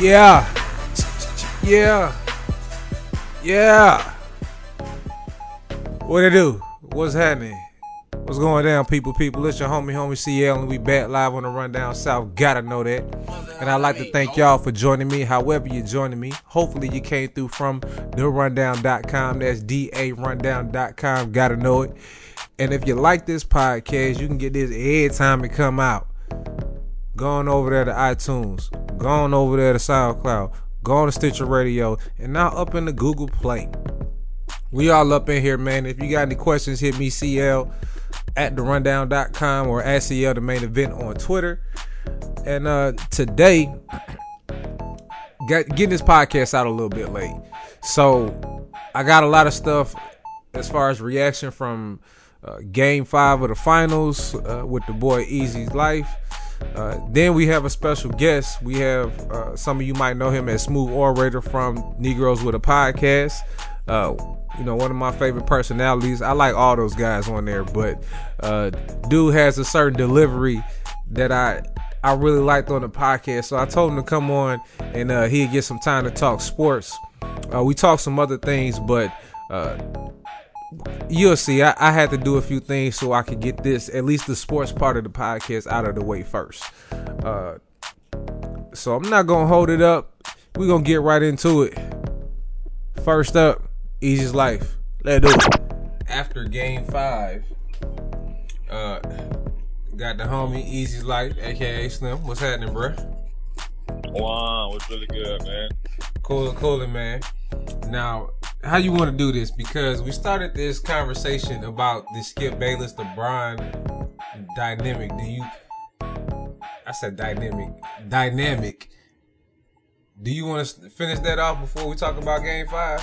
Yeah. Yeah. Yeah. What it do? What's happening? What's going down, people? People, it's your homie, homie CL, and we back live on the Rundown South. Gotta know that. And I'd like to thank y'all for joining me, however you're joining me. Hopefully, you came through from therundown.com. That's D A rundown.com. Gotta know it. And if you like this podcast, you can get this every time it come out. Going over there to iTunes, going over there to SoundCloud, going to Stitcher Radio, and now up in the Google Play. We all up in here, man. If you got any questions, hit me CL at therundown.com or at CL the main event on Twitter. And uh today, got getting this podcast out a little bit late. So I got a lot of stuff as far as reaction from uh, game five of the finals uh, with the boy Easy's life. Uh, then we have a special guest. We have uh, some of you might know him as Smooth Orator from Negroes with a Podcast. Uh, you know, one of my favorite personalities. I like all those guys on there, but uh, dude has a certain delivery that I I really liked on the podcast. So I told him to come on and uh, he'd get some time to talk sports. Uh, we talked some other things, but uh, you'll see. I, I, had to do a few things so I could get this, at least the sports part of the podcast, out of the way first. Uh, so I'm not gonna hold it up. We're gonna get right into it. First up, Easy's life. Let's do it. After game five, uh, got the homie Easy's life, aka Slim. What's happening, bro? Wow, what's really good, man? Cool, cool, man. Now, how you want to do this? Because we started this conversation about the Skip Bayless LeBron dynamic. Do you? I said dynamic. Dynamic. Do you want to finish that off before we talk about Game Five?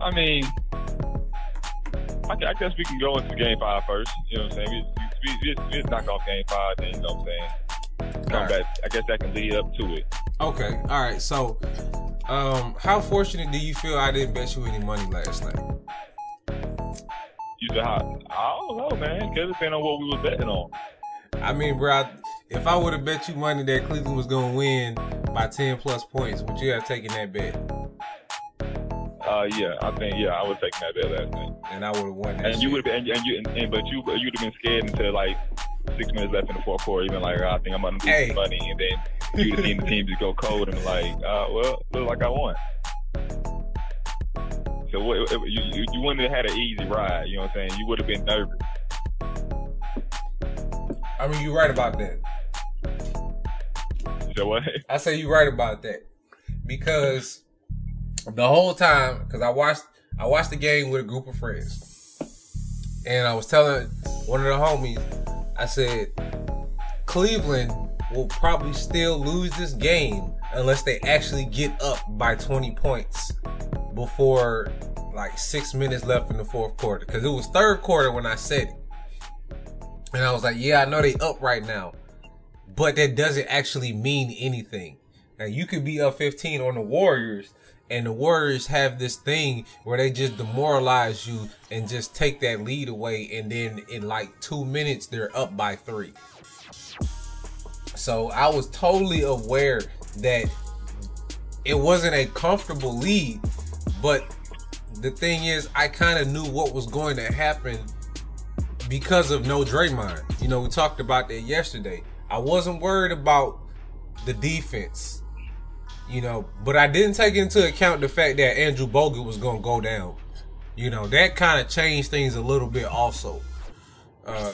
I mean, I, I guess we can go into Game Five first. You know what I'm saying? We, we, we, we knock off Game Five, then you know what I'm saying. Right. I guess that can lead up to it. Okay. All right. So, um, how fortunate do you feel I didn't bet you any money last night? You said how? I don't know, man. Because it depends on what we were betting on. I mean, bro, if I would have bet you money that Cleveland was gonna win by ten plus points, would you have taken that bet? Uh, yeah, I think yeah, I would take that bet last night, and I would have won. and shit. you would have, and, and you, and, and but you, you'd have been scared until like six minutes left in the fourth quarter. Even like, oh, I think I'm gonna lose hey. money, and then you'd have seen the team just go cold and like, uh, well, look like I won. So what, you, you, you wouldn't have had an easy ride. You know what I'm saying? You would have been nervous. I mean, you're right about that. So what? I say you're right about that because the whole time, because I watched I watched the game with a group of friends, and I was telling one of the homies, I said, Cleveland will probably still lose this game unless they actually get up by 20 points before like six minutes left in the fourth quarter. Because it was third quarter when I said it. And I was like, yeah, I know they up right now, but that doesn't actually mean anything. Now you could be up 15 on the Warriors, and the Warriors have this thing where they just demoralize you and just take that lead away, and then in like two minutes they're up by three. So I was totally aware that it wasn't a comfortable lead, but the thing is, I kind of knew what was going to happen because of no Draymond. You know, we talked about that yesterday. I wasn't worried about the defense, you know, but I didn't take into account the fact that Andrew Bogut was going to go down. You know, that kind of changed things a little bit also. Uh,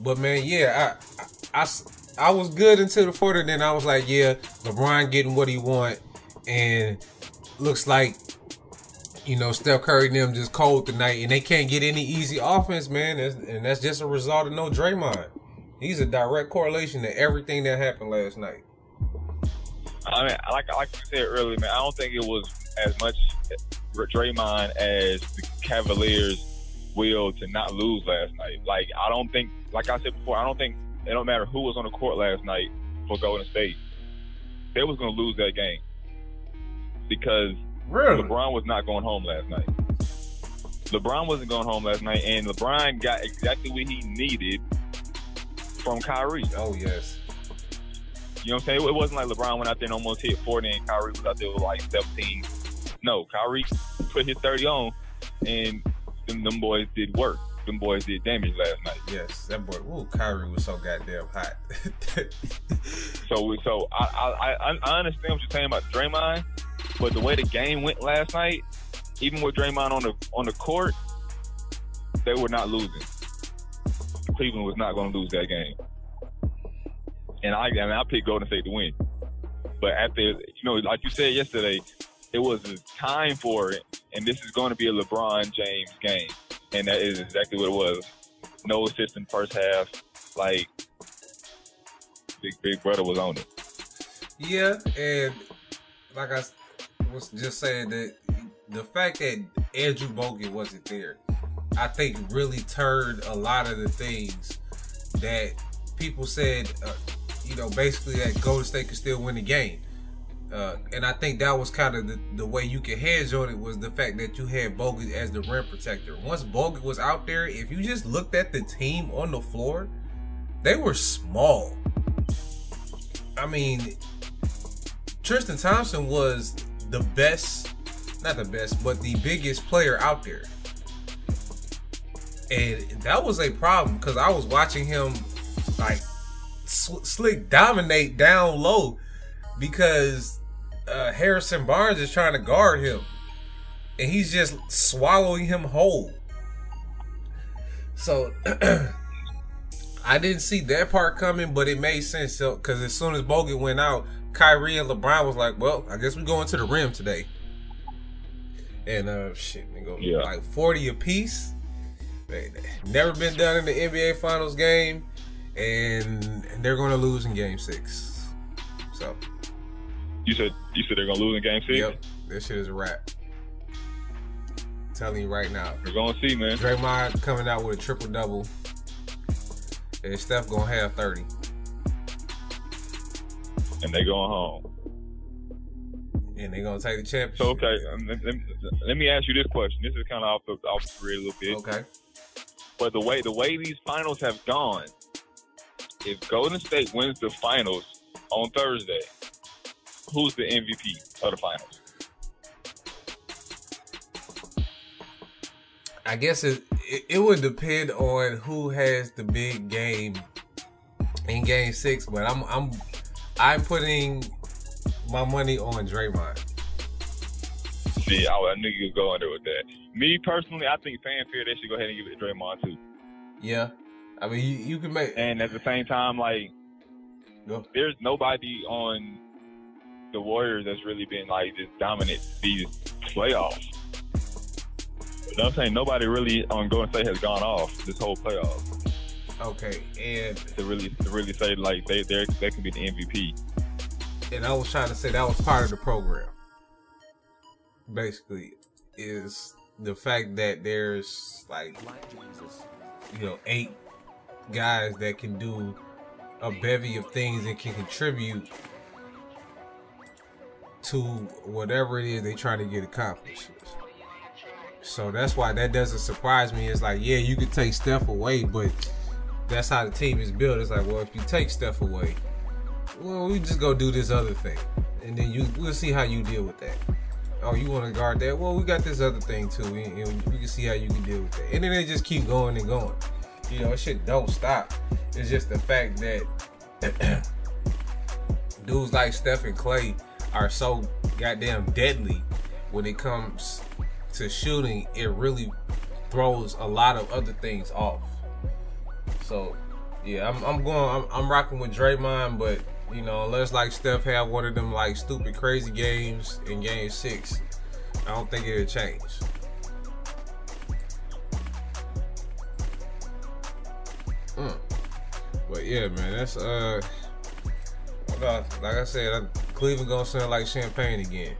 but man, yeah, I, I, I was good until the quarter. Then I was like, yeah, LeBron getting what he want, and looks like you know, Steph Curry and them just cold tonight, and they can't get any easy offense, man. and that's just a result of no Draymond. He's a direct correlation to everything that happened last night. I mean, like like you said earlier, man, I don't think it was as much Draymond as the Cavaliers' will to not lose last night. Like, I don't think, like I said before, I don't think it don't matter who was on the court last night for Golden State, they was going to lose that game because Really? LeBron was not going home last night. LeBron wasn't going home last night, and LeBron got exactly what he needed from Kyrie. Oh yes. You know what I'm saying? It wasn't like LeBron went out there and almost hit 40 and Kyrie was out there with like 17. No, Kyrie put his 30 on, and them, them boys did work. Them boys did damage last night. Yes, that boy. Ooh, Kyrie was so goddamn hot. so, so I, I, I understand what you're saying about Draymond, but the way the game went last night, even with Draymond on the on the court, they were not losing. Cleveland was not going to lose that game. And I and I picked Golden State to win. But after you know, like you said yesterday, it was time for it, and this is going to be a LeBron James game, and that is exactly what it was. No assist in first half, like Big Big Brother was on it. Yeah, and like I was just saying that the fact that Andrew Bogut wasn't there, I think really turned a lot of the things that people said, uh, you know, basically that Golden State could still win the game. Uh, and I think that was kind of the, the way you could hedge on it was the fact that you had Bogut as the rim protector. Once Bogut was out there, if you just looked at the team on the floor, they were small. I mean, Tristan Thompson was the best, not the best, but the biggest player out there. And that was a problem because I was watching him like slick dominate down low because uh, Harrison Barnes is trying to guard him, and he's just swallowing him whole. So I didn't see that part coming, but it made sense because as soon as Bogut went out, Kyrie and LeBron was like, "Well, I guess we're going to the rim today." And uh, shit, they go yeah. like forty apiece. Never been done in the NBA Finals game, and they're going to lose in Game Six. So you said you said they're gonna lose in game six? Yep. This shit is a wrap. I'm telling you right now. We're gonna see, man. Draymond coming out with a triple double. And Steph gonna have 30. And they going home. And they're gonna take the championship. So okay, um, let, let, let, me ask you this question. This is kind of off the off the grid a little bit. Okay. But the way the way these finals have gone, if Golden State wins the finals on Thursday, who's the MVP of the finals? I guess it, it, it would depend on who has the big game in Game Six, but I'm I'm I'm putting my money on Draymond. See, I, I knew you could go under with that. Me personally, I think fan fear they should go ahead and give it to Draymond too. Yeah, I mean you, you can make. And at the same time, like, go. there's nobody on the Warriors that's really been like just dominant these playoffs. You know what I'm saying? Nobody really on Golden State has gone off this whole playoff. Okay, and to really to really say like they they they can be the MVP. And I was trying to say that was part of the program. Basically, is the fact that there's like you know eight guys that can do a bevy of things and can contribute to whatever it is they trying to get accomplished. So that's why that doesn't surprise me. It's like, yeah, you could take Steph away, but that's how the team is built. It's like, well, if you take Steph away, well, we just go do this other thing, and then you we'll see how you deal with that. Oh, you want to guard that? Well, we got this other thing too, and we can see how you can deal with that. And then they just keep going and going. You know, shit don't stop. It's just the fact that dudes like Steph and Clay are so goddamn deadly when it comes to shooting, it really throws a lot of other things off. So, yeah, I'm, I'm going, I'm, I'm rocking with Draymond, but you know, unless like Steph have one of them like stupid crazy games in Game Six, I don't think it'll change. Mm. But yeah, man, that's uh, like I said, Cleveland gonna sound like champagne again.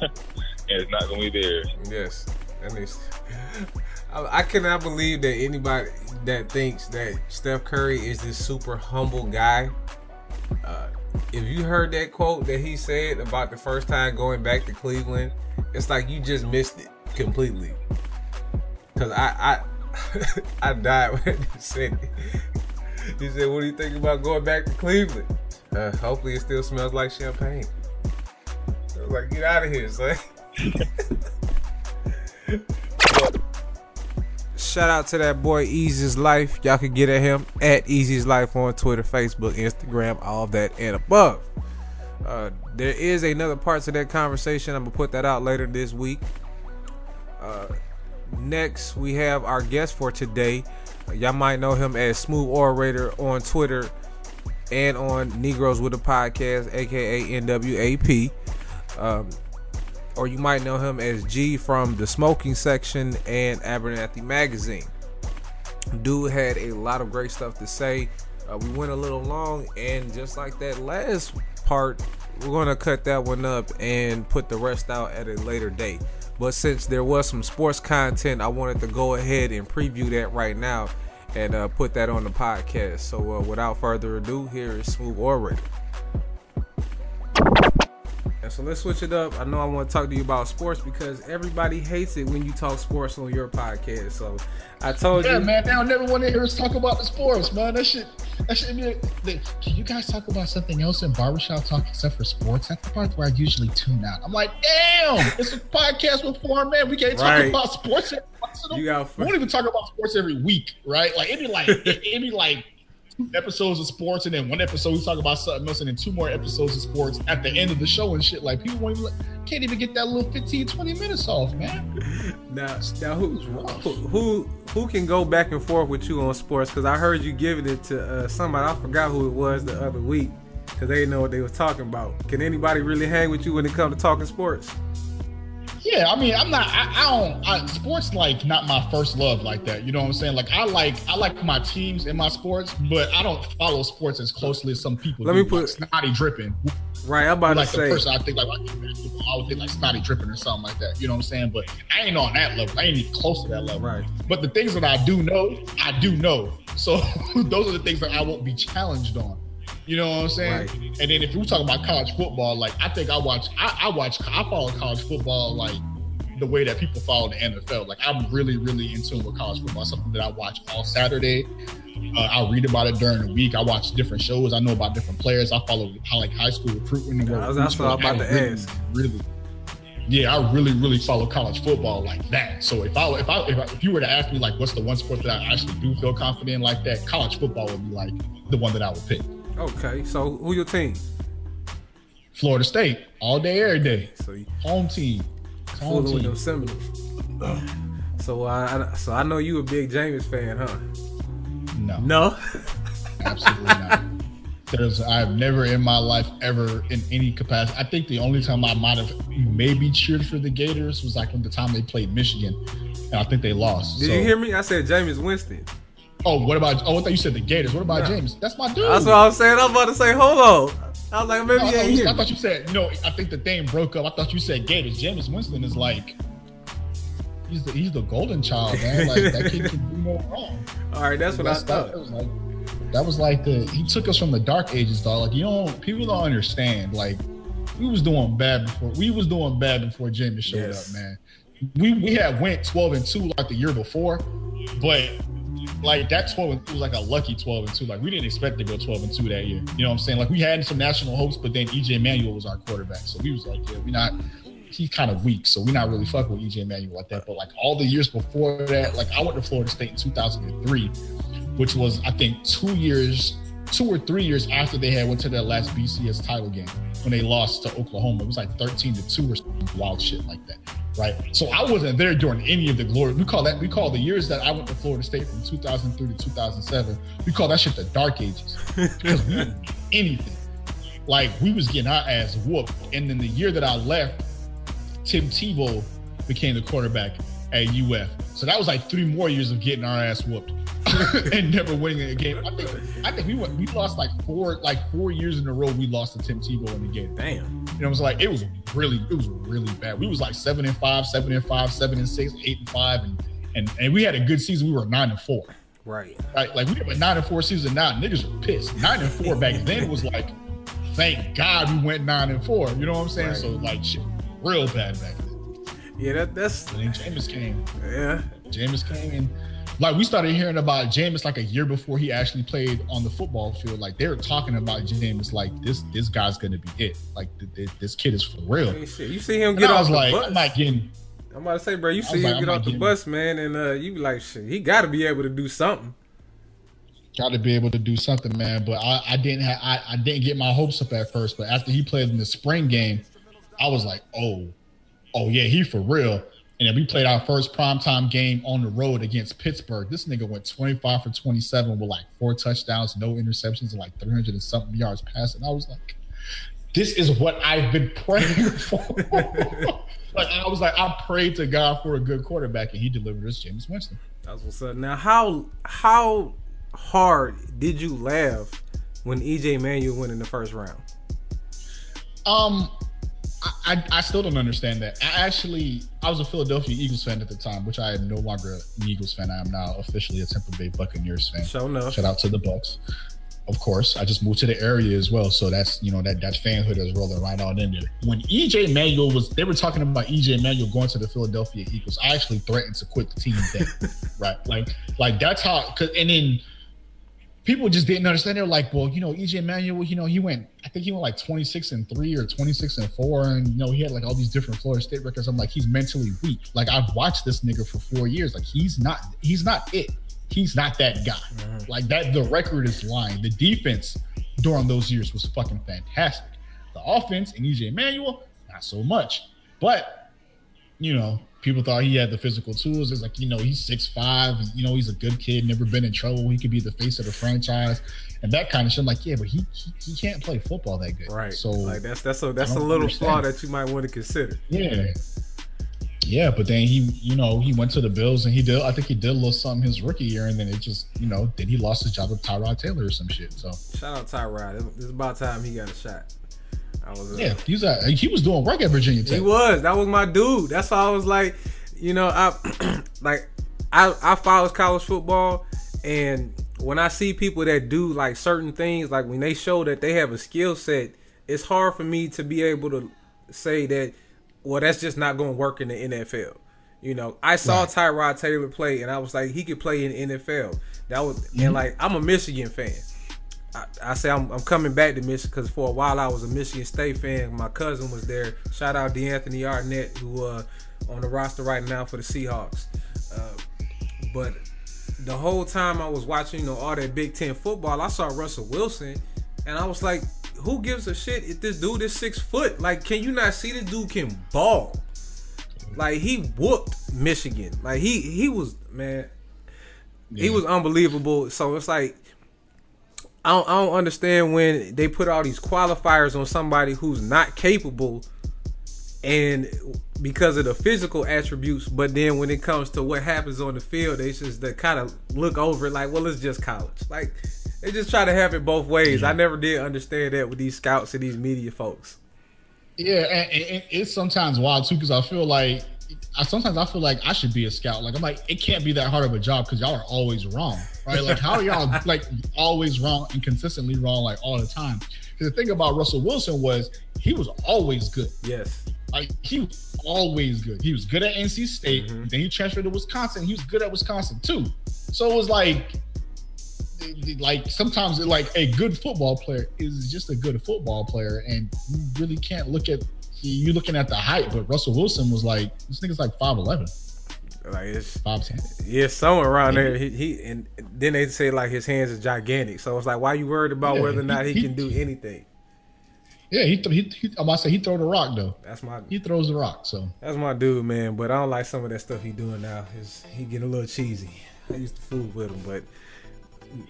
and it's not gonna be theirs. Yes, that means. I, I cannot believe that anybody that thinks that Steph Curry is this super humble guy. Uh, if you heard that quote that he said about the first time going back to Cleveland, it's like you just missed it completely. Cause I I I died when he said he said, "What do you think about going back to Cleveland? Uh, hopefully, it still smells like champagne." I was like, "Get out of here, son." Shout out to that boy Easy's Life. Y'all can get at him at Easy's Life on Twitter, Facebook, Instagram, all that and above. Uh, there is another part to that conversation. I'm gonna put that out later this week. Uh, next, we have our guest for today. Y'all might know him as Smooth Orator on Twitter and on Negroes with a Podcast, aka NWAP. Um, or you might know him as G from the smoking section and Abernathy magazine. Dude had a lot of great stuff to say. Uh, we went a little long, and just like that last part, we're gonna cut that one up and put the rest out at a later date. But since there was some sports content, I wanted to go ahead and preview that right now and uh, put that on the podcast. So uh, without further ado, here is Smooth Orator. So let's switch it up. I know I want to talk to you about sports because everybody hates it when you talk sports on your podcast. So I told yeah, you, Yeah, man. They don't never want to hear us talk about the sports, man. That shit, that shit. Be, they, can you guys talk about something else in barbershop talk except for sports? That's the part where I usually tune out. I'm like, damn, it's a podcast with four men. We can't talk Right. about sports. every once in a- You got- we won't even talk about sports every week, right? Like it'd be like it'd be like episodes of sports, and then one episode we talk about something else, and then two more episodes of sports at the end of the show and shit. Like people even, can't even get that little 15, 20 minutes off, man. now, now who, rough. who who who can go back and forth with you on sports? Because I heard you giving it to uh, somebody. I forgot who it was the other week because they didn't know what they was talking about. Can anybody really hang with you when it comes to talking sports? Yeah, I mean, I'm not. I, I don't. I, sports like not my first love like that. You know what I'm saying? Like I like I like my teams and my sports, but I don't follow sports as closely as some people. Let do. me put- like snotty dripping. Right, I'm about Like to the say. person I think like I would think like snotty dripping or something like that. You know what I'm saying? But I ain't on that level. I ain't even close to that level. Right. But the things that I do know, I do know. So those are the things that I won't be challenged on. You know what I'm saying? Right. And then if we talk about college football, like I think I watch, I, I watch, I follow college football like the way that people follow the NFL. Like I'm really, really in tune with college football. Something that I watch all Saturday. Uh, I read about it during the week. I watch different shows. I know about different players. I follow how like high school recruitment. and Yeah, I that's what. I'm about I to really, ask. Really, yeah, I really, really follow college football like that. So if I if I if, I, if you were to ask me like what's the one sport that I actually do feel confident in like that, college football would be like the one that I would pick. Okay, so who your team? Florida State all day, every day, So you home team, home fooling with them team. Seminoles. So uh, I, so I know you a big Jameis fan, huh? No, No. absolutely not. There's I've never in my life ever in any capacity. I think the only time I might have maybe cheered for the Gators was like when the time they played Michigan, and I think they lost. Did So- you hear me? I said Jameis Winston. Oh, what about? Oh, I thought you said the Gators. What about No. Jameis? That's my dude. That's what I was saying. I was about to say, hold on. I was like, maybe No, I, thought ain't you, I thought you said, you know, I think the thing broke up. I thought you said Gators. Jameis Winston is like, he's the he's the golden child, man. Like that kid can do no wrong. All right, that's what I That's- that, thought. was like, that was like the he took us from the dark ages, dog. Like you don't people don't understand. Like we was doing bad before we was doing bad before Jameis showed Yes. up, man. We we had went twelve and two like the year before, but like that 12 and 2 was like a lucky 12 and 2. Like we didn't expect to go 12 and 2 that year. You know what I'm saying? Like we had some national hopes, but then EJ Manuel was our quarterback. So we was like, yeah, we're not he's kind of weak. So we're not really fucking with EJ Manuel like that. But like all the years before that, like I went to Florida State in 2003, which was I think two years, two or three years after they had went to their last BCS title game when they lost to Oklahoma. It was like 13 to 2 or some wild shit like that. Right. So I wasn't there during any of the glory. We call that we call the years that I went to Florida State from 2003 to 2007. We call that shit the dark ages. Because we didn't anything. Like we was getting our ass whooped. And then the year that I left, Tim Tebow became the quarterback at UF. So that was like three more years of getting our ass whooped and never winning a game. I think I think we went we lost like four like four years in a row. We lost to Tim Tebow in the game. Damn. You know what I'm saying? Like it was really, it was really bad. We was like seven and five, seven and five, seven and six, eight and five, and and, and we had a good season. We were nine and four. Right. Like like we had a nine and four season now. Niggas were pissed. Nine and four back then was like, thank God we went nine and four. You know what I'm saying? Right. So like shit, real bad back then. Yeah, that, that's And then Jameis came. yeah. Jameis came and like we started hearing about Jameis like a year before he actually played on the football field. Like they were talking about Jameis like this this guy's gonna be it. Like th- th- this kid is for real. Hey, You see him And get I off was the like, bus. I'm not getting. I'm about to say, bro, you see was him like, get off the bus, man, and uh, you be like, shit, he got to be able to do something. Got to be able to do something, man. But I, I didn't have I, I didn't get my hopes up at first. But after he played in the spring game, I was like, oh, oh yeah, he for real. And then we played our first primetime game on the road against Pittsburgh. This nigga went 25 for 27 with like four touchdowns, no interceptions, and like 300 and something yards passing. I was like, this is what I've been praying for. like I was like, I prayed to God for a good quarterback, and he delivered us Jameis Winston. That's what's up. Now, how how hard did you laugh when EJ Manuel went in the first round? Um, I, I still don't understand that. I actually I was a Philadelphia Eagles fan at the time, which I am no longer an Eagles fan. I am now officially a Tampa Bay Buccaneers fan. So no. Shout out to the Bucs. Of course, I just moved to the area as well, so that's you know that that fanhood is rolling right on in there. When EJ Manuel was, they were talking about EJ Manuel going to the Philadelphia Eagles. I actually threatened to quit the team then, right? Like, like that's how. Cause, and then people just didn't understand. They were like, well, you know, EJ Manuel, you know, he went, I think he went like 26 and three or 26 and four. And, you know, he had like all these different Florida State records. I'm like, he's mentally weak. Like, I've watched this nigga for four years. Like, he's not, he's not it. He's not that guy. Mm-hmm. Like, that, the record is lying. The defense during those years was fucking fantastic. The offense and EJ Manuel, not so much. But, you know, people thought he had the physical tools. It's like, you know, he's six five. You know, he's a good kid, never been in trouble. He could be the face of the franchise and that kind of shit. I'm like, yeah, but he he, he can't play football that good. Right. So like that's that's a that's a little flaw that you might want to consider. yeah. Yeah, but then he, you know, he went to the Bills and he did. I think he did a little something his rookie year, and then it just, you know, then he lost his job with Tyrod Taylor or some shit. So Shout out Tyrod. It's about time he got a shot. I was uh, yeah, he's a, he was doing work at Virginia Tech. He was. That was my dude. That's why I was like, you know, I like I I follow college football and when I see people that do like certain things, like when they show that they have a skill set, it's hard for me to be able to say that well that's just not going to work in the NFL. You know, I saw Right. Tyrod Taylor play and I was like he could play in the NFL. That was and like I'm a Michigan fan. I, I say I'm, I'm coming back to Michigan because for a while I was a Michigan State fan. My cousin was there. Shout out DeAnthony Arnett, who uh, on the roster right now for the Seahawks. Uh, but the whole time I was watching, you know, all that Big Ten football, I saw Russell Wilson, and I was like, who gives a shit if this dude is six foot? Like, can you not see this dude can ball? Like he whooped Michigan. Like he he was man, he was unbelievable. So it's like I don't, I don't understand when they put all these qualifiers on somebody who's not capable and because of the physical attributes, but then when it comes to what happens on the field, they just they kind of look over it like, well, it's just college. Like they just try to have it both ways. I never did understand that with these scouts and these media folks. Yeah, and, and- and it's sometimes wild too because I feel like I sometimes I feel like I should be a scout. Like I'm like it can't be that hard of a job because y'all are always wrong, right? Like how are y'all like always wrong and consistently wrong like all the time? The thing about Russell Wilson was he was always good. Yes. Like he was always good. He was good at NC State. Mm-hmm. Then he transferred to Wisconsin. He was good at Wisconsin too. So it was like, like sometimes like a good football player is just a good football player, and you really can't look at you looking at the height. But Russell Wilson was like this nigga's like five eleven, Like it's five ten. yeah, somewhere around there. He, he and then they say like his hands is gigantic. So it's like, why you worried about Yeah, whether or not he, he- can do anything? Yeah, he, th- he, he I'm about to say he throw the rock though. That's my He throws the rock. So That's my dude, man. But I don't like some of that stuff he doing now. His, he getting a little cheesy. I used to fool with him, but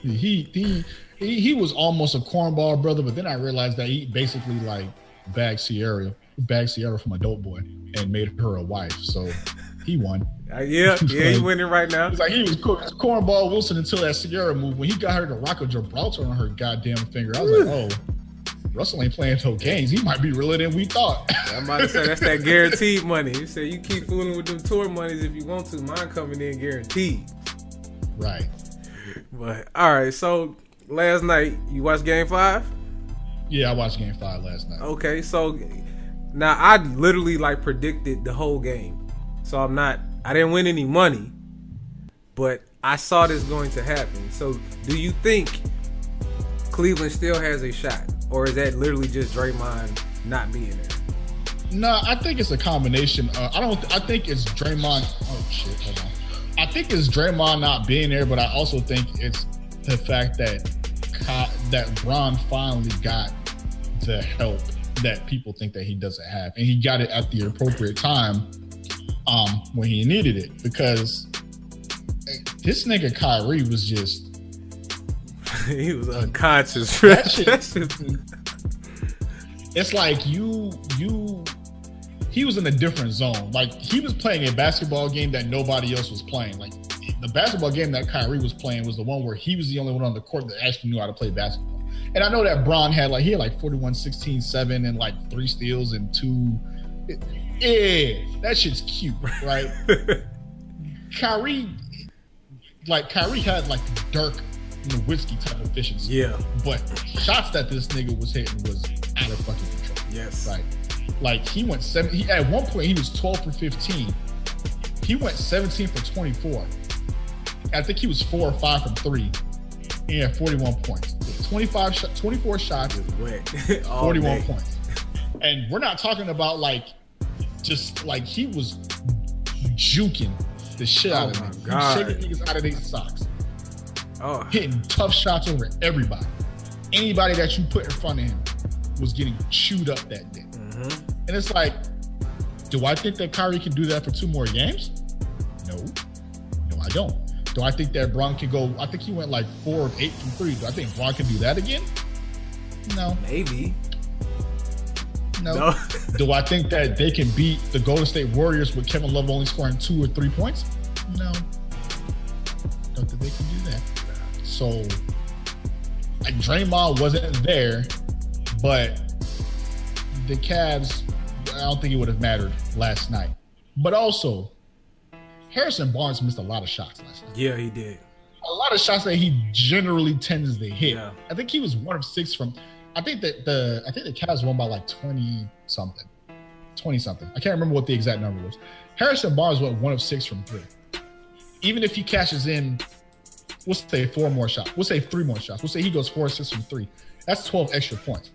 he he he, he was almost a cornball brother, but then I realized that he basically like bagged Ciara, bagged Ciara from a dope boy and made her a wife. So he won. uh, yeah, yeah, he winning right now. It's like he was cor- cornball Wilson until that Ciara move. When he got her to rock a Gibraltar on her goddamn finger, I was like, oh, Russell ain't playing no games. He might be realer than we thought. I'm about to say that's that guaranteed money. He said you keep fooling with them tour monies if you want to. Mine coming in guaranteed. right. But all right, so last night you watched Game Five. Yeah, I watched Game Five last night. Okay, so now I literally like predicted the whole game. So I'm not I didn't win any money. but I saw this going to happen. So, do you think Cleveland still has a shot, or is that literally just Draymond not being there? No, I think it's a combination. Uh, I don't. I think it's Draymond. Oh shit! Hold on. I think it's Draymond not being there, but I also think it's the fact that that Bron finally got the help that people think that he doesn't have, and he got it at the appropriate time um, when he needed it. Because this nigga Kyrie was just he was unconscious. it's like you you he was in a different zone. Like he was playing a basketball game that nobody else was playing. Like the basketball game that Kyrie was playing was the one where he was the only one on the court that actually knew how to play basketball. And I know that Bron had like he had like 41, 16, 7 and like three steals and two. Yeah, that shit's cute, right? Kyrie, like Kyrie had like Dirk whiskey type efficiency. Yeah. But shots that this nigga was hitting was out of fucking control. Yes. Right. Like he went seven. He at one point he was 12 for 15. He went 17 for 24. I think he was four or five from three. He had 41 points. 25 sh- 24 shots, 41 day. points. And we're not talking about like just like he was juking the shit out oh of me. shaking niggas out of their socks. Oh. Hitting tough shots over everybody. Anybody that you put in front of him was getting chewed up that day. Mm-hmm. And it's like, do I think that Kyrie can do that for two more games? No. No, I don't. Do I think that Bron can go? I think he went like four of eight from three. Do I think Bron can do that again? No. Maybe. No. no. do I think that they can beat the Golden State Warriors with Kevin Love only scoring two or three points? No. Don't think they can do that. So, like, Draymond wasn't there, but the Cavs, I don't think it would have mattered last night. But also, Harrison Barnes missed a lot of shots last night. Yeah, he did. A lot of shots that he generally tends to hit. Yeah. I think he was one of six from. I think that the I think the Cavs won by like twenty something, twenty something. I can't remember what the exact number was. Harrison Barnes went one of six from three. Even if he cashes in, we'll say four more shots. We'll say three more shots. We'll say he goes four assists from three. That's twelve extra points,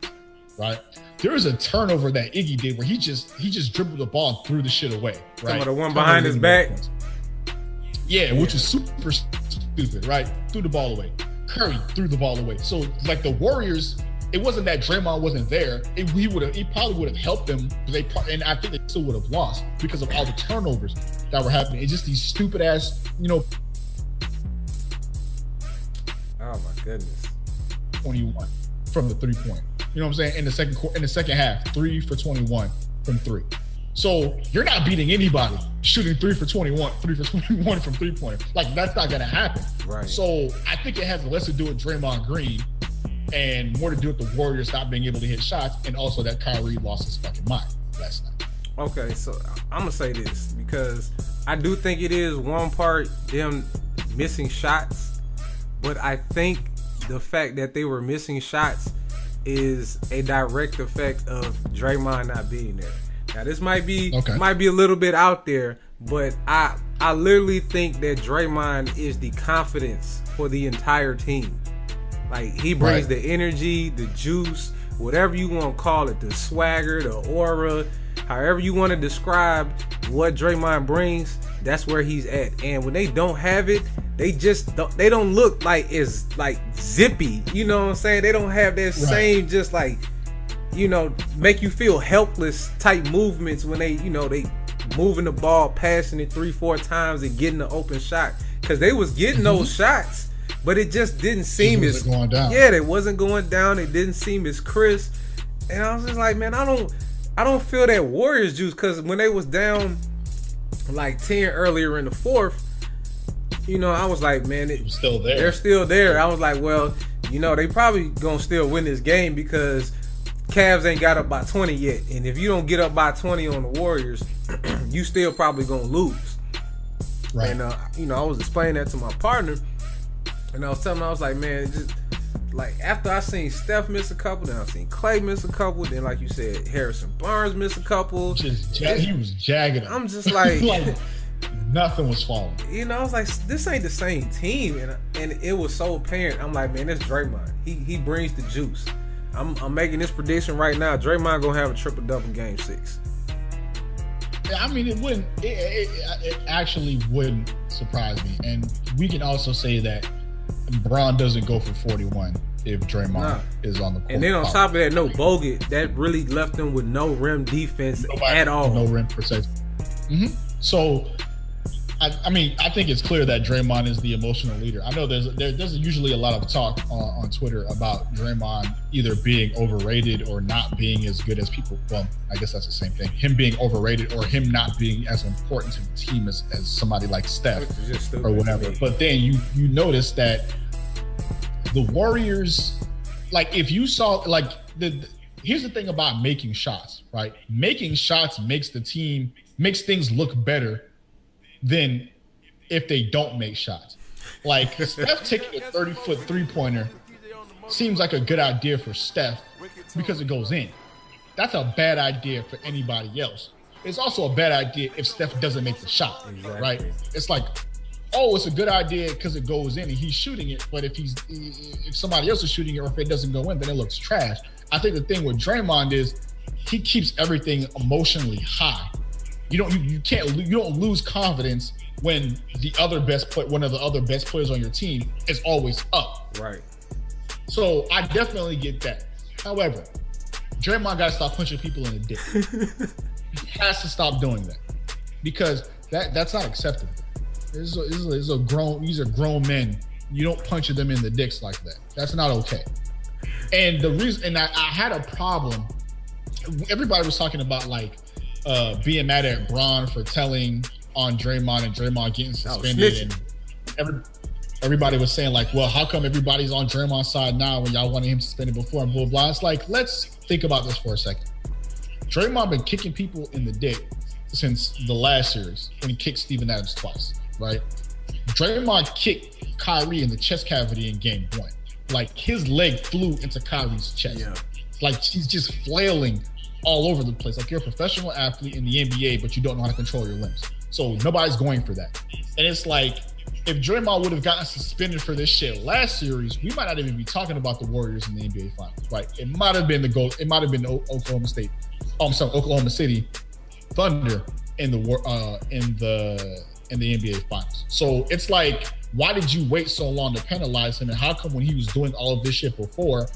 right? There was a turnover that Iggy did where he just he just dribbled the ball and threw the shit away. Right, Some of the one behind his back. Points. Yeah, which is super stupid, right? Threw the ball away. Curry threw the ball away. So like the Warriors, it wasn't that Draymond wasn't there. It, he would have, he probably would have helped them. They and I think they still would have lost because of all the turnovers that were happening. It's just these stupid ass, you know. Oh my goodness. Twenty-one from the three point. You know what I'm saying? In the second in the second half, three for twenty-one from three. So you're not beating anybody shooting three for 21, three for 21 from three point. Like that's not gonna happen. Right. So I think it has less to do with Draymond Green and more to do with the Warriors not being able to hit shots, and also that Kyrie lost his fucking mind last night. Okay, so I'm gonna say this because I do think it is one part them missing shots, but I think the fact that they were missing shots is a direct effect of Draymond not being there. Now this might be okay. might be a little bit out there, but I I literally think that Draymond is the confidence for the entire team. Like he brings right. the energy, the juice, whatever you want to call it, the swagger, the aura, however you want to describe what Draymond brings, that's where he's at. And when they don't have it, they just don't, they don't look like it's like zippy. You know what I'm saying? They don't have that right. same just like you know, make you feel helpless type movements when they, you know, they moving the ball, passing it three, four times and getting the open shot. Cause they was getting mm-hmm. those shots, but it just didn't seem as going down. Yeah, it wasn't going down. It didn't seem as crisp. And I was just like, man, I don't I don't feel that Warriors juice because when they was down like 10 earlier in the fourth, you know, I was like, man, it, still there. They're still there. I was like, well, you know, they probably gonna still win this game because Cavs ain't got up by 20 yet. And if you don't get up by 20 on the Warriors, you still probably gonna lose. Right. And uh, you know, I was explaining that to my partner, and I was telling him, I was like, man, just like after I seen Steph miss a couple, then I seen Clay miss a couple, then like you said, Harrison Barnes miss a couple. Just he was jagging. I'm just like, like Nothing was falling. You know, I was like, this ain't the same team, and and it was so apparent. I'm like, man, this Draymond. He he brings the juice. I'm, I'm making this prediction right now. Draymond gonna have a triple double game six. I mean, it wouldn't. It, it, it, actually wouldn't surprise me. And we can also say that Bron doesn't go for 41 if Draymond nah. is on the court. And then on top of that, no Bogut. That really left them with no rim defense Nobody, at all. No rim protection. Mm-hmm. So I, I, mean, I think it's clear that Draymond is the emotional leader. I know there's there, there's usually a lot of talk on, on, Twitter about Draymond either being overrated or not being as good as people. Well, I guess that's the same thing. Him being overrated or him not being as important to the team as, as somebody like Steph or whatever. But then you you notice that the Warriors, like if you saw like the, the here's the thing about making shots, right? Making shots makes the team makes things look better than if they don't make shots. Like Steph taking a 30 foot three pointer seems like a good idea for Steph because it goes in. That's a bad idea for anybody else. It's also a bad idea if Steph doesn't make the shot, exactly. right? It's like, oh, it's a good idea because it goes in and he's shooting it. But if he's if somebody else is shooting it or if it doesn't go in, then it looks trash. I think the thing with Draymond is he keeps everything emotionally high you don't you, you can't you don't lose confidence when the other best play, one of the other best players on your team is always up. Right. So I definitely get that. However, Draymond got to stop punching people in the dick. he has to stop doing that because that that's not acceptable. This is, a, this, is a, this is a grown these are grown men. You don't punch them in the dicks like that. That's not okay. And the reason, and I, I had a problem. Everybody was talking about like uh, being mad at Bron for telling on Draymond and Draymond getting suspended, oh, and every, everybody was saying like, "Well, how come everybody's on Draymond's side now when y'all wanted him suspended before?" And blah blah. It's like, let's think about this for a second. Draymond been kicking people in the dick since the last series when he kicked Steven Adams twice, right? Draymond kicked Kyrie in the chest cavity in game one. Like his leg flew into Kyrie's chest. Yeah. Like he's just flailing all over the place. Like you're a professional athlete in the NBA, but you don't know how to control your limbs. So nobody's going for that. And it's like if Draymond would have gotten suspended for this shit last series, we might not even be talking about the Warriors in the NBA Finals. Right? It might have been the goal. It might have been the Oklahoma State. Oh, I'm sorry, Oklahoma City Thunder in the war uh, in the in the NBA Finals. So it's like, why did you wait so long to penalize him? And how come when he was doing all of this shit before,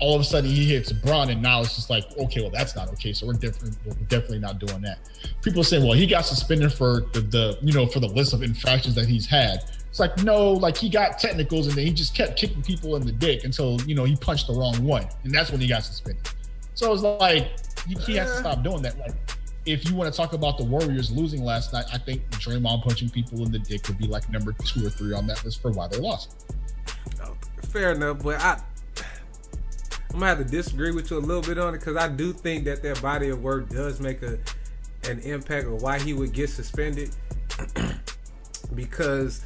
all of a sudden he hits Bron, and now it's just like, okay, well that's not okay. So we're definitely we're definitely not doing that. People say, well, he got suspended for the, the you know for the list of infractions that he's had. It's like no, like he got technicals, and then he just kept kicking people in the dick until you know he punched the wrong one, and that's when he got suspended. So it's like he, he has to uh. stop doing that. Like if you want to talk about the Warriors losing last night, I think Draymond punching people in the dick would be like number two or three on that list for why they lost. Fair enough, but I I'm gonna have to disagree with you a little bit on it because I do think that that body of work does make a an impact of why he would get suspended. Because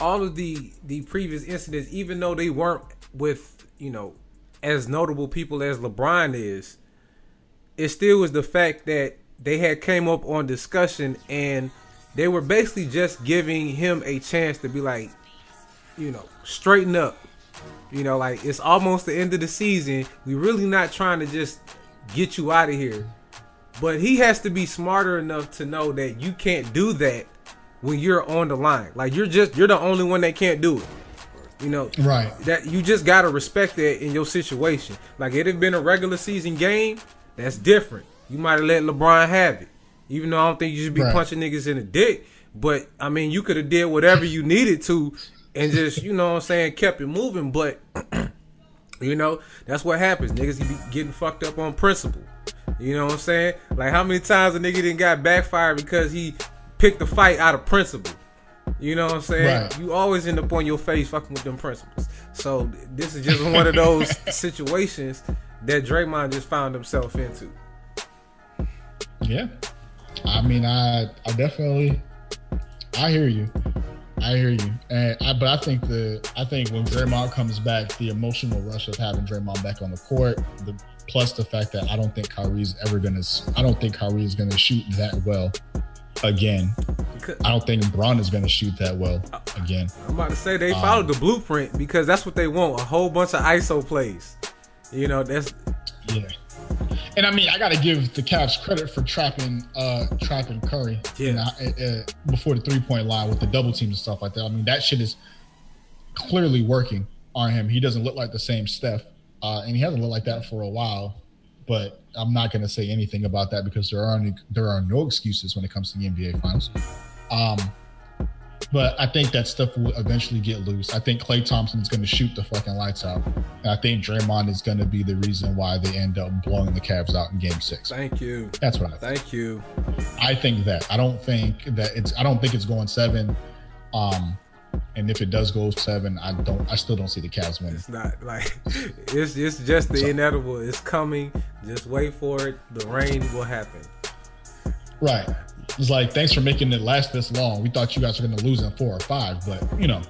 all of the the previous incidents, even though they weren't with you know as notable people as LeBron is, it still was the fact that they had came up on discussion and they were basically just giving him a chance to be like, you know, straighten up you know, like it's almost the end of the season. We really not trying to just get you out of here. But he has to be smarter enough to know that you can't do that when you're on the line. Like you're just you're the only one that can't do it. You know, right? That you just gotta respect that in your situation. Like it had been a regular season game, that's different. You might have let LeBron have it, even though I don't think you should be right. punching niggas in the dick. But I mean, you could have did whatever you needed to and just you know what I'm saying kept it moving. But you know that's what happens. Niggas be getting fucked up on principle. You know what I'm saying? Like how many times a nigga didn't got backfired because he picked the fight out of principle. You know what I'm saying? Right. You always end up on your face fucking with them principles. So this is just one of those situations that Draymond just found himself into. Yeah. I mean, I I definitely I hear you. I hear you, and I, but I think the I think when Draymond comes back, the emotional rush of having Draymond back on the court, the plus the fact that I don't think Kyrie's ever gonna I don't think Kyrie is gonna shoot that well again. I don't think Bron is going to shoot that well again. I'm about to say they um, followed the blueprint because that's what they want a whole bunch of ISO plays. You know, that's Yeah. And I mean, I got to give the Cavs credit for trapping, uh, trapping Curry. Yeah. you know, uh, before the three point line with the double teams and stuff like that. I mean, that shit is clearly working on him. He doesn't look like the same Steph, uh, and he hasn't looked like that for a while. But I'm not going to say anything about that because there are any, there are no excuses when it comes to the NBA Finals. Um, but I think that stuff will eventually get loose. I think Klay Thompson is going to shoot the fucking lights out. And I think Draymond is going to be the reason why they end up blowing the Cavs out in game six. thank you, That's what I think. thank you. I think that. I don't think that it's I don't think it's going seven. Um and if it does go seven, I don't I still don't see the Cavs winning. It's not like it's it's just the So- inevitable. It's coming. Just wait for it. The rain will happen. Right. It's like thanks for making it last this long. We thought you guys were gonna lose in four or five, but you know,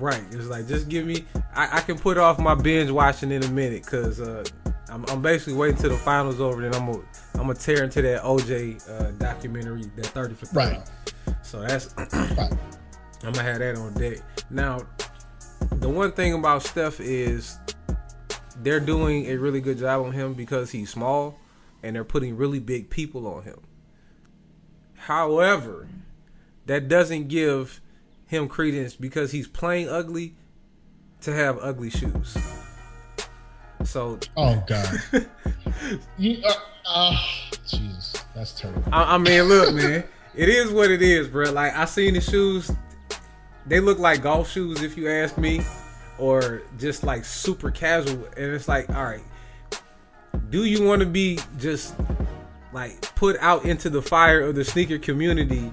Right. It's like just give me. I, I can put off my binge watching in a minute because uh, I'm, I'm basically waiting till the finals over. Then I'm gonna I'm gonna tear into that OJ uh, documentary, that 30 for 30. Right. So that's right. I'm gonna have that on deck. Now, the one thing about Steph is they're doing a really good job on him because he's small, and they're putting really big people on him. However, that doesn't give him credence because he's playing ugly to have ugly shoes. So Oh god. you, uh, uh, Jesus, that's terrible. I, I mean, look, man, it is what it is, bro. Like I seen the shoes, they look like golf shoes, if you ask me, or just like super casual. And it's like, all right, do you want to be just like put out into the fire of the sneaker community?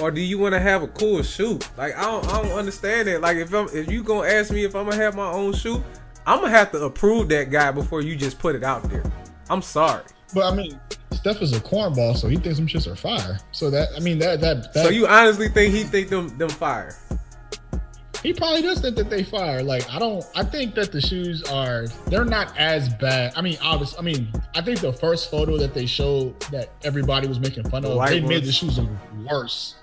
Or do you want to have a cool shoe? Like I don't, I don't understand it. Like if I'm, if you gonna ask me if I'm gonna have my own shoe, I'm gonna have to approve that guy before you just put it out there. I'm sorry. But I mean, Steph is a cornball, so he thinks some shits are fire. So that I mean that that, that So you honestly think he think them them fire? He probably does think that they fire. Like I don't. I think that the shoes are. They're not as bad. I mean, obviously. I mean, I think the first photo that they showed that everybody was making fun The of, they made the shoes look worse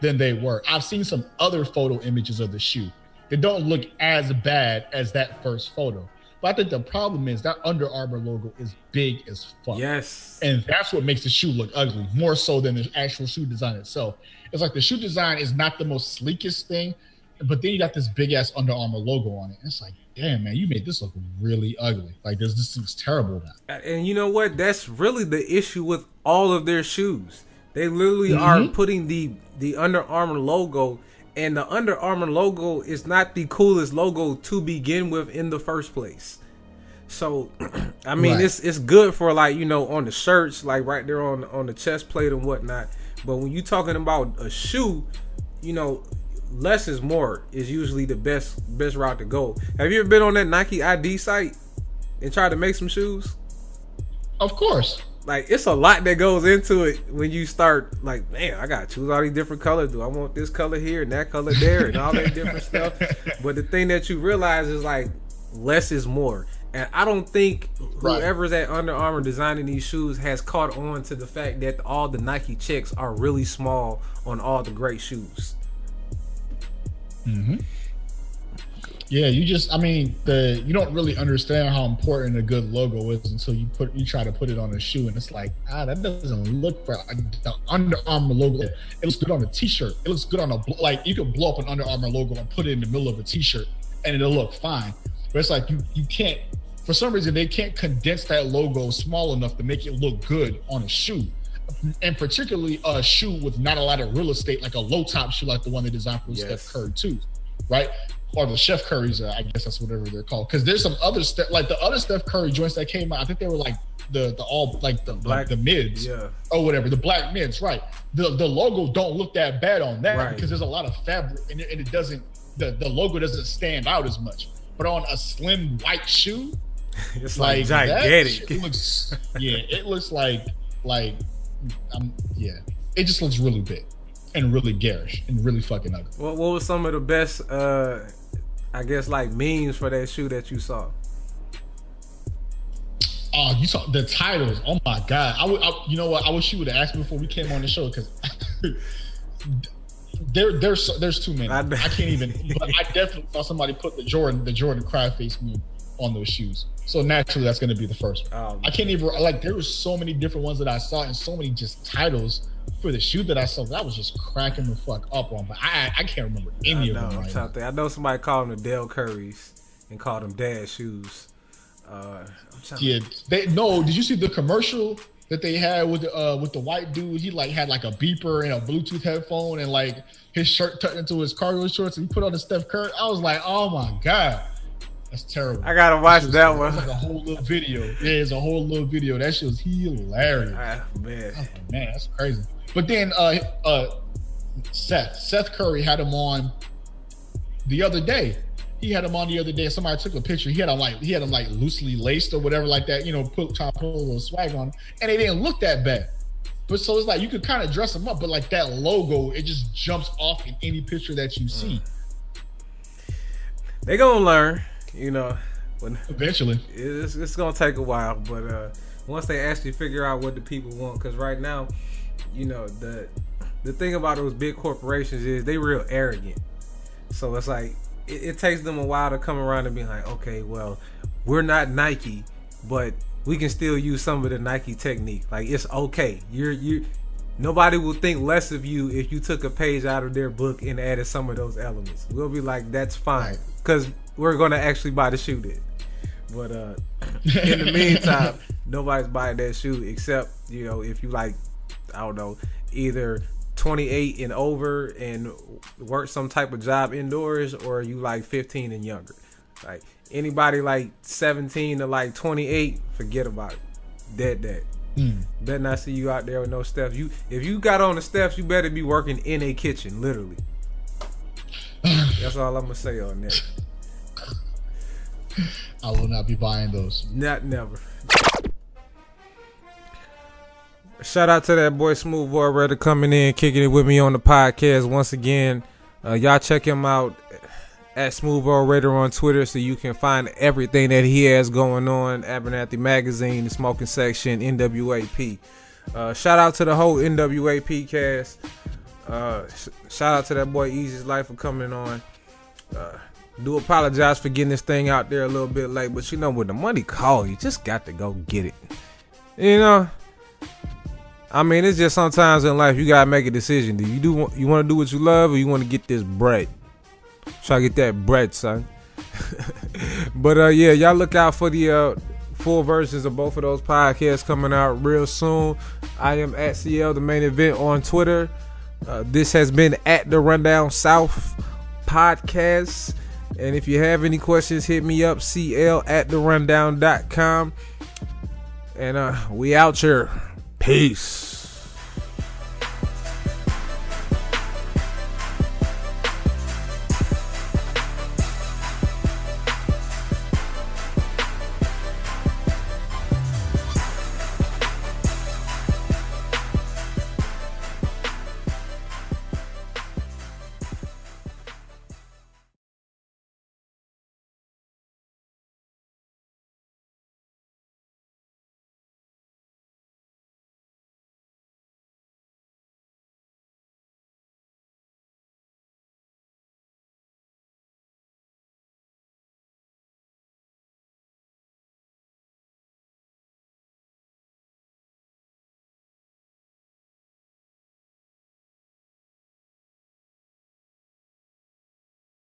than they were. I've seen some other photo images of the shoe. They don't look as bad as that first photo. But I think the problem is that Under Armour logo is big as fuck. Yes. And that's what makes the shoe look ugly, more so than the actual shoe design itself. It's like the shoe design is not the most sleekest thing, but then you got this big ass Under Armour logo on it. It's like, damn, man, you made this look really ugly. Like this, this thing's terrible now. And you know what? That's really the issue with all of their shoes. They literally are Mhm. putting the the Under Armour logo, and the Under Armour logo is not the coolest logo to begin with in the first place. So, I mean, Right. it's it's good for like you know on the shirts, like right there on on the chest plate and whatnot. But when you're talking about a shoe, you know, less is more is usually the best best route to go. Have you ever been on that Nike ID site and tried to make some shoes? Of course. like it's a lot that goes into it when you start like man i gotta choose all these different colors do i want this color here and that color there and all that different stuff but the thing that you realize is like less is more and i don't think Right. whoever's at Under Armour designing these shoes has caught on to the fact that all the nike checks are really small on all the great shoes Yeah, you just I mean, the you don't really understand how important a good logo is until you put you try to put it on a shoe and it's like, ah, that doesn't look right. Like, the Under Armour logo. It looks good on a t-shirt. It looks good on a like you could blow up an Under Armour logo and put it in the middle of a t-shirt and it'll look fine. But it's like you you can't for some reason they can't condense that logo small enough to make it look good on a shoe. And particularly a shoe with not a lot of real estate, like a low top shoe, like the one they designed for Yes. Steph Curry too, right? Or the Chef Curry's, uh, I guess that's whatever they're called. Because there's some other stuff, like the other Steph Curry joints that came out. I think they were like the the all like the Black- the, the mids yeah or whatever, the black mids, right? The the logo don't look that bad on that Right. because there's a lot of fabric and it, and it doesn't the the logo doesn't stand out as much. But on a slim white shoe, it's like, like that gigantic shit looks yeah, it looks like like um yeah, it just looks really big and really garish and really fucking ugly. what, what was some of the best uh i guess like memes for that shoe that you saw Oh, you saw the titles. Oh my god! I would, I, you know what? I wish you would have asked me before we came on the show because there, there's there's too many. I, I can't even. but I definitely saw somebody put the Jordan the Jordan cry face move on those shoes. So naturally, that's going to be the first one. Um, I can't even like. There was so many different ones that I saw, and so many just titles for the shoe that I saw. That was just cracking the fuck up on. But I I can't remember any know, of them. Right I know somebody called them the Dell Curries and called them dad shoes. Uh, yeah, they no. Did you see the commercial that they had with uh with the white dude? He like had like a beeper and a Bluetooth headphone and like his shirt tucked into his cargo shorts and he put on the Steph Curry. I was like, oh my god. That's terrible. I gotta watch that, that one. Like a whole little video. Yeah, it's a whole little video. That shit was hilarious. Ah, man, like, man, that's crazy. But then, uh, uh, Seth, Seth Curry had him on the other day. He had him on the other day. Somebody took a picture. He had him like he had him like loosely laced or whatever like that. You know, put try put a little swag on, and they didn't look that bad. But so it's like you could kind of dress them up, but like that logo, it just jumps off in any picture that you see. They gonna learn you know. When, Eventually, it's, it's gonna take a while, but uh, once they actually figure out what the people want, because right now, you know the the thing about those big corporations is they real arrogant. So it's like it, it takes them a while to come around and be like, okay, well, we're not Nike, but we can still use some of the Nike technique. Like it's okay. You're you nobody will think less of you if you took a page out of their book and added some of those elements. We'll be like, that's fine. Cause we're gonna actually buy the shoe then. But uh, in the meantime, nobody's buying that shoe except you know if you like, I don't know, either 28 and over and work some type of job indoors, or you like 15 and younger. Like anybody like 17 to like 28, forget about it. Dead, dead. Mm. Better not see you out there with no steps. You if you got on the steps, you better be working in a kitchen, literally. That's all I'm gonna say on that. I will not be buying those. Not never. Shout out to that boy Smooth Boy coming in, kicking it with me on the podcast once again. Uh, y'all check him out at Smooth Boy on Twitter so you can find everything that he has going on. Abernathy Magazine, the Smoking Section, NWAP. Uh, shout out to the whole NWAP cast. Uh, sh- shout out to that boy Easy's Life for coming on. Uh, do apologize for getting this thing out there a little bit late, but you know when the money call, you just got to go get it. You know, I mean, it's just sometimes in life you gotta make a decision. Do you do you want to do what you love, or you want to get this bread? Try to get that bread, son. but uh, yeah, y'all look out for the uh, full versions of both of those podcasts coming out real soon. I am at CL the main event on Twitter. Uh, this has been at the Rundown South podcast. And if you have any questions, hit me up, CL at the rundown.com. And uh, we out here. Peace.